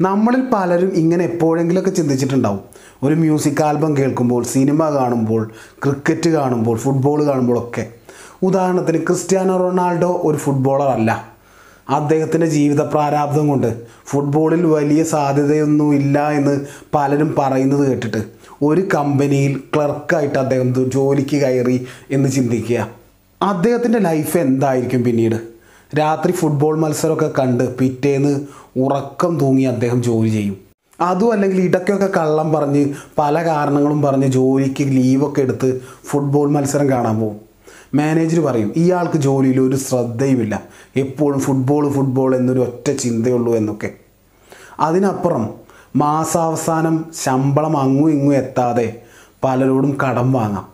നമ്മളിൽ പലരും ഇങ്ങനെ എപ്പോഴെങ്കിലുമൊക്കെ ചിന്തിച്ചിട്ടുണ്ടാവും. ഒരു മ്യൂസിക് ആൽബം കേൾക്കുമ്പോൾ സിനിമ കാണുമ്പോൾ ക്രിക്കറ്റ് കാണുമ്പോൾ ഫുട്ബോൾ കാണുമ്പോഴൊക്കെ ഉദാഹരണത്തിന് ക്രിസ്ത്യാനോ റൊണാൾഡോ ഒരു ഫുട്ബോളർ അല്ല. അദ്ദേഹത്തിന്റെ ജീവിത പ്രാരാബ്ദം കൊണ്ട് ഫുട്ബോളിൽ വലിയ സാധ്യതയൊന്നും ഇല്ല എന്ന് പലരും പറയുന്നത് കേട്ടിട്ട് ഒരു കമ്പനിയിൽ ക്ലർക്കായിട്ട് അദ്ദേഹം ജോലിക്ക് കയറി എന്ന് ചിന്തിക്കുക. അദ്ദേഹത്തിന്റെ ലൈഫ് എന്തായിരിക്കും പിന്നീട്? രാത്രി ഫുട്ബോൾ മത്സരമൊക്കെ കണ്ട് പിറ്റേന്ന് ഉറക്കം തൂങ്ങി അദ്ദേഹം ജോലി ചെയ്യും. അതും അല്ലെങ്കിൽ ഇടയ്ക്കൊക്കെ കള്ളം പറഞ്ഞ് പല കാരണങ്ങളും പറഞ്ഞ് ജോലിക്ക് ലീവൊക്കെ എടുത്ത് ഫുട്ബോൾ മത്സരം കാണാൻ പോകും. മാനേജർ പറയും ഇയാൾക്ക് ജോലിയിൽ ഒരു ശ്രദ്ധയുമില്ല. എപ്പോഴും ഫുട്ബോൾ ഫുട്ബോൾ എന്നൊരു ഒറ്റ ചിന്തയുള്ളൂ എന്നൊക്കെ. അതിനപ്പുറം മാസാവസാനം ശമ്പളം അങ്ങും ഇങ്ങും എത്താതെ പലരോടും കടം വാങ്ങാം.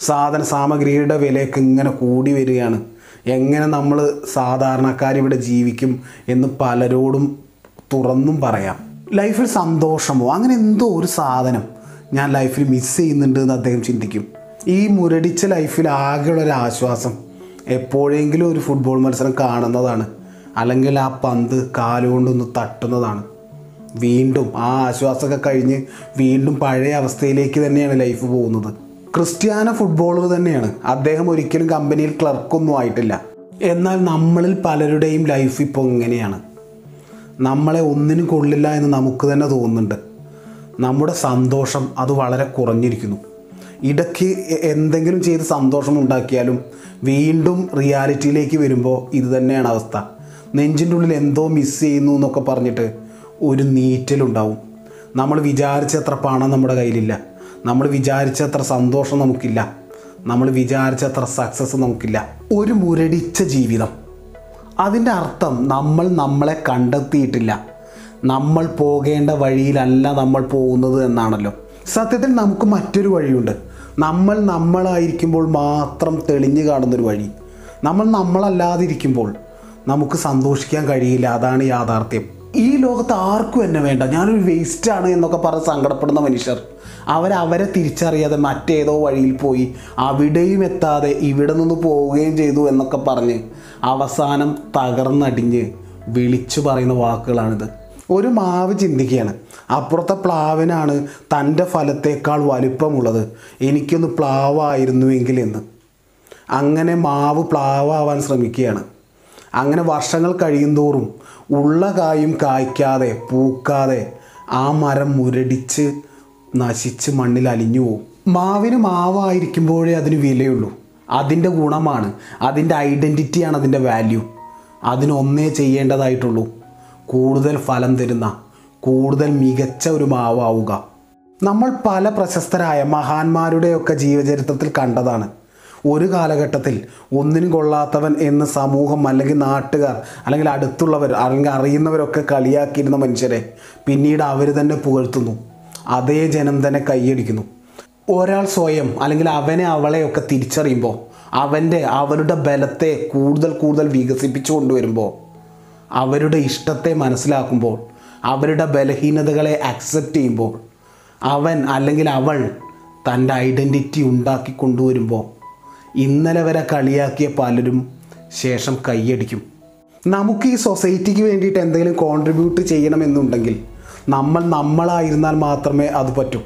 സാധന സാമഗ്രിയുടെ വിലയൊക്കെ ഇങ്ങനെ കൂടി വരികയാണ്. എങ്ങനെ നമ്മൾ സാധാരണക്കാർ ഇവിടെ ജീവിക്കും എന്ന് പലരോടും തുറന്നും പറയാം. ലൈഫിൽ സന്തോഷമോ? അങ്ങനെ എന്തോ ഒരു സാധനം ഞാൻ ലൈഫിൽ മിസ്സ് ചെയ്യുന്നുണ്ട് എന്ന് അദ്ദേഹം ചിന്തിക്കും. ഈ മുരടിച്ച ലൈഫിൽ ആകെയുള്ള ഒരു ആശ്വാസം എപ്പോഴെങ്കിലും ഒരു ഫുട്ബോൾ മത്സരം കാണുന്നതാണ്. അല്ലെങ്കിൽ ആ പന്ത് കാലുകൊണ്ടൊന്ന് തട്ടുന്നതാണ്. വീണ്ടും ആ ആശ്വാസമൊക്കെ കഴിഞ്ഞ് വീണ്ടും പഴയ അവസ്ഥയിലേക്ക് തന്നെയാണ് ലൈഫ് പോകുന്നത്. ക്രിസ്ത്യാനോ ഫുട്ബോളർ തന്നെയാണ്. അദ്ദേഹം ഒരിക്കലും കമ്പനിയിൽ ക്ലർക്കൊന്നും ആയിട്ടില്ല. എന്നാൽ നമ്മളിൽ പലരുടെയും ലൈഫ് ഇപ്പോൾ ഇങ്ങനെയാണ്. നമ്മളെ ഒന്നിനും കൊള്ളില്ല എന്ന് നമുക്ക് തന്നെ തോന്നുന്നുണ്ട്. നമ്മുടെ സന്തോഷം അത് വളരെ കുറഞ്ഞിരിക്കുന്നു. ഇടയ്ക്ക് എന്തെങ്കിലും ചെയ്ത് സന്തോഷം ഉണ്ടാക്കിയാലും വീണ്ടും റിയാലിറ്റിയിലേക്ക് വരുമ്പോൾ ഇത് തന്നെയാണ് അവസ്ഥ. നെഞ്ചിന്റെ ഉള്ളിൽ എന്തോ മിസ് ചെയ്യുന്നു എന്നൊക്കെ പറഞ്ഞിട്ട് ഒരു നീറ്റലുണ്ടാവും. നമ്മൾ വിചാരിച്ചത്ര പണം നമ്മുടെ കയ്യിലില്ല. നമ്മൾ വിചാരിച്ചത്ര സന്തോഷം നമുക്കില്ല. നമ്മൾ വിചാരിച്ചത്ര സക്സസ് നമുക്കില്ല. ഒരു മുരടിച്ച ജീവിതം. അതിന്റെ അർത്ഥം നമ്മൾ നമ്മളെ കണ്ടെത്തിയിട്ടില്ല. നമ്മൾ പോകേണ്ട വഴിയിലല്ല നമ്മൾ പോകുന്നത് എന്നാണല്ലോ. സത്യത്തിൽ നമുക്ക് മറ്റൊരു വഴിയുണ്ട്. നമ്മൾ നമ്മളായിരിക്കുമ്പോൾ മാത്രം തെളിഞ്ഞു കാണുന്നൊരു വഴി. നമ്മൾ നമ്മളല്ലാതിരിക്കുമ്പോൾ നമുക്ക് സന്തോഷിക്കാൻ കഴിയില്ല. അതാണ് യാഥാർത്ഥ്യം. ലോകത്ത് ആർക്കും എന്നെ വേണ്ട. ഞാനൊരു വേസ്റ്റാണ് എന്നൊക്കെ പറഞ്ഞ് സങ്കടപ്പെടുന്ന മനുഷ്യർ. അവരവരെ തിരിച്ചറിയാതെ മറ്റേതോ വഴിയിൽ പോയി അവിടെയും എത്താതെ ഇവിടെ നിന്ന് പോവുകയും ചെയ്തു എന്നൊക്കെ പറഞ്ഞ് അവസാനം തകർന്നടിഞ്ഞ് വിളിച്ചു പറയുന്ന വാക്കുകളാണിത്. ഒരു മാവ് ചിന്തിക്കുകയാണ്. അപ്പുറത്തെ പ്ലാവിനാണ് തന്റെ ഫലത്തേക്കാൾ വലിപ്പമുള്ളത്. എനിക്കൊന്ന് പ്ലാവായിരുന്നുവെങ്കിൽ എന്ന്. അങ്ങനെ മാവ് പ്ലാവാവാൻ ശ്രമിക്കുകയാണ്. അങ്ങനെ വർഷങ്ങൾ കഴിയുന്തോറും ഉള്ള കായും കായ്ക്കാതെ പൂക്കാതെ ആ മരം മുരടിച്ച് നശിച്ച് മണ്ണിൽ അലിഞ്ഞു പോകും മാവിന് മാവായിരിക്കുമ്പോഴേ അതിന് വിലയുള്ളൂ. അതിന്റെ ഗുണമാണ് അതിന്റെ ഐഡന്റിറ്റിയാണ് അതിന്റെ വാല്യൂ. അതിനൊന്നേ ചെയ്യേണ്ടതായിട്ടുള്ളൂ. കൂടുതൽ ഫലം തരുന്ന കൂടുതൽ മികച്ച ഒരു മാവാവുക. നമ്മൾ പല പ്രശസ്തരായ മഹാന്മാരുടെയൊക്കെ ജീവചരിത്രത്തിൽ കണ്ടതാണ്. ഒരു കാലഘട്ടത്തിൽ ഒന്നിനും കൊള്ളാത്തവൻ എന്ന് സമൂഹം അല്ലെങ്കിൽ നാട്ടുകാർ അല്ലെങ്കിൽ അടുത്തുള്ളവർ അല്ലെങ്കിൽ അറിയുന്നവരൊക്കെ കളിയാക്കിയിരുന്ന മനുഷ്യരെ പിന്നീട് അവർ തന്നെ പുകഴ്ത്തുന്നു. അതേ ജനം തന്നെ കൈയടിക്കുന്നു. ഒരാൾ സ്വയം അല്ലെങ്കിൽ അവനെ അവളെയൊക്കെ തിരിച്ചറിയുമ്പോൾ അവന്റെ അവരുടെ ബലത്തെ കൂടുതൽ കൂടുതൽ വികസിപ്പിച്ചു കൊണ്ടുവരുമ്പോൾ അവരുടെ ഇഷ്ടത്തെ മനസ്സിലാക്കുമ്പോൾ അവരുടെ ബലഹീനതകളെ അക്സെപ്റ്റ് ചെയ്യുമ്പോൾ അവൻ അല്ലെങ്കിൽ അവൾ തന്റെ ഐഡന്റിറ്റി ഉണ്ടാക്കി കൊണ്ടുവരുമ്പോൾ ഇന്നലെ വരെ കളിയാക്കിയ പലരും ശേഷം കൈയടിക്കും. നമുക്ക് ഈ സൊസൈറ്റിക്ക് വേണ്ടിയിട്ട് എന്തെങ്കിലും കോൺട്രിബ്യൂട്ട് ചെയ്യണമെന്നുണ്ടെങ്കിൽ നമ്മൾ നമ്മളായിരുന്നാൽ മാത്രമേ അത് പറ്റൂ.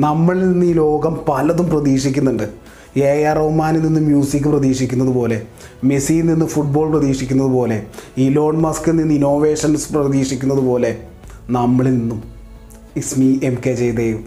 നമ്മളിൽ നിന്ന് ഈ ലോകം പലതും പ്രതീക്ഷിക്കുന്നുണ്ട്. എ ആർ റഹ്മാനിൽ നിന്ന് മ്യൂസിക് പ്രതീക്ഷിക്കുന്നത് പോലെ മെസ്സിയിൽ നിന്ന് ഫുട്ബോൾ പ്രതീക്ഷിക്കുന്നത് പോലെ ഇലോൺ മസ്കിൽ നിന്ന് ഇന്നോവേഷൻസ് പ്രതീക്ഷിക്കുന്നത് പോലെ നമ്മളിൽ നിന്നും. ഇസ്മി എം കെ ജയദേവ്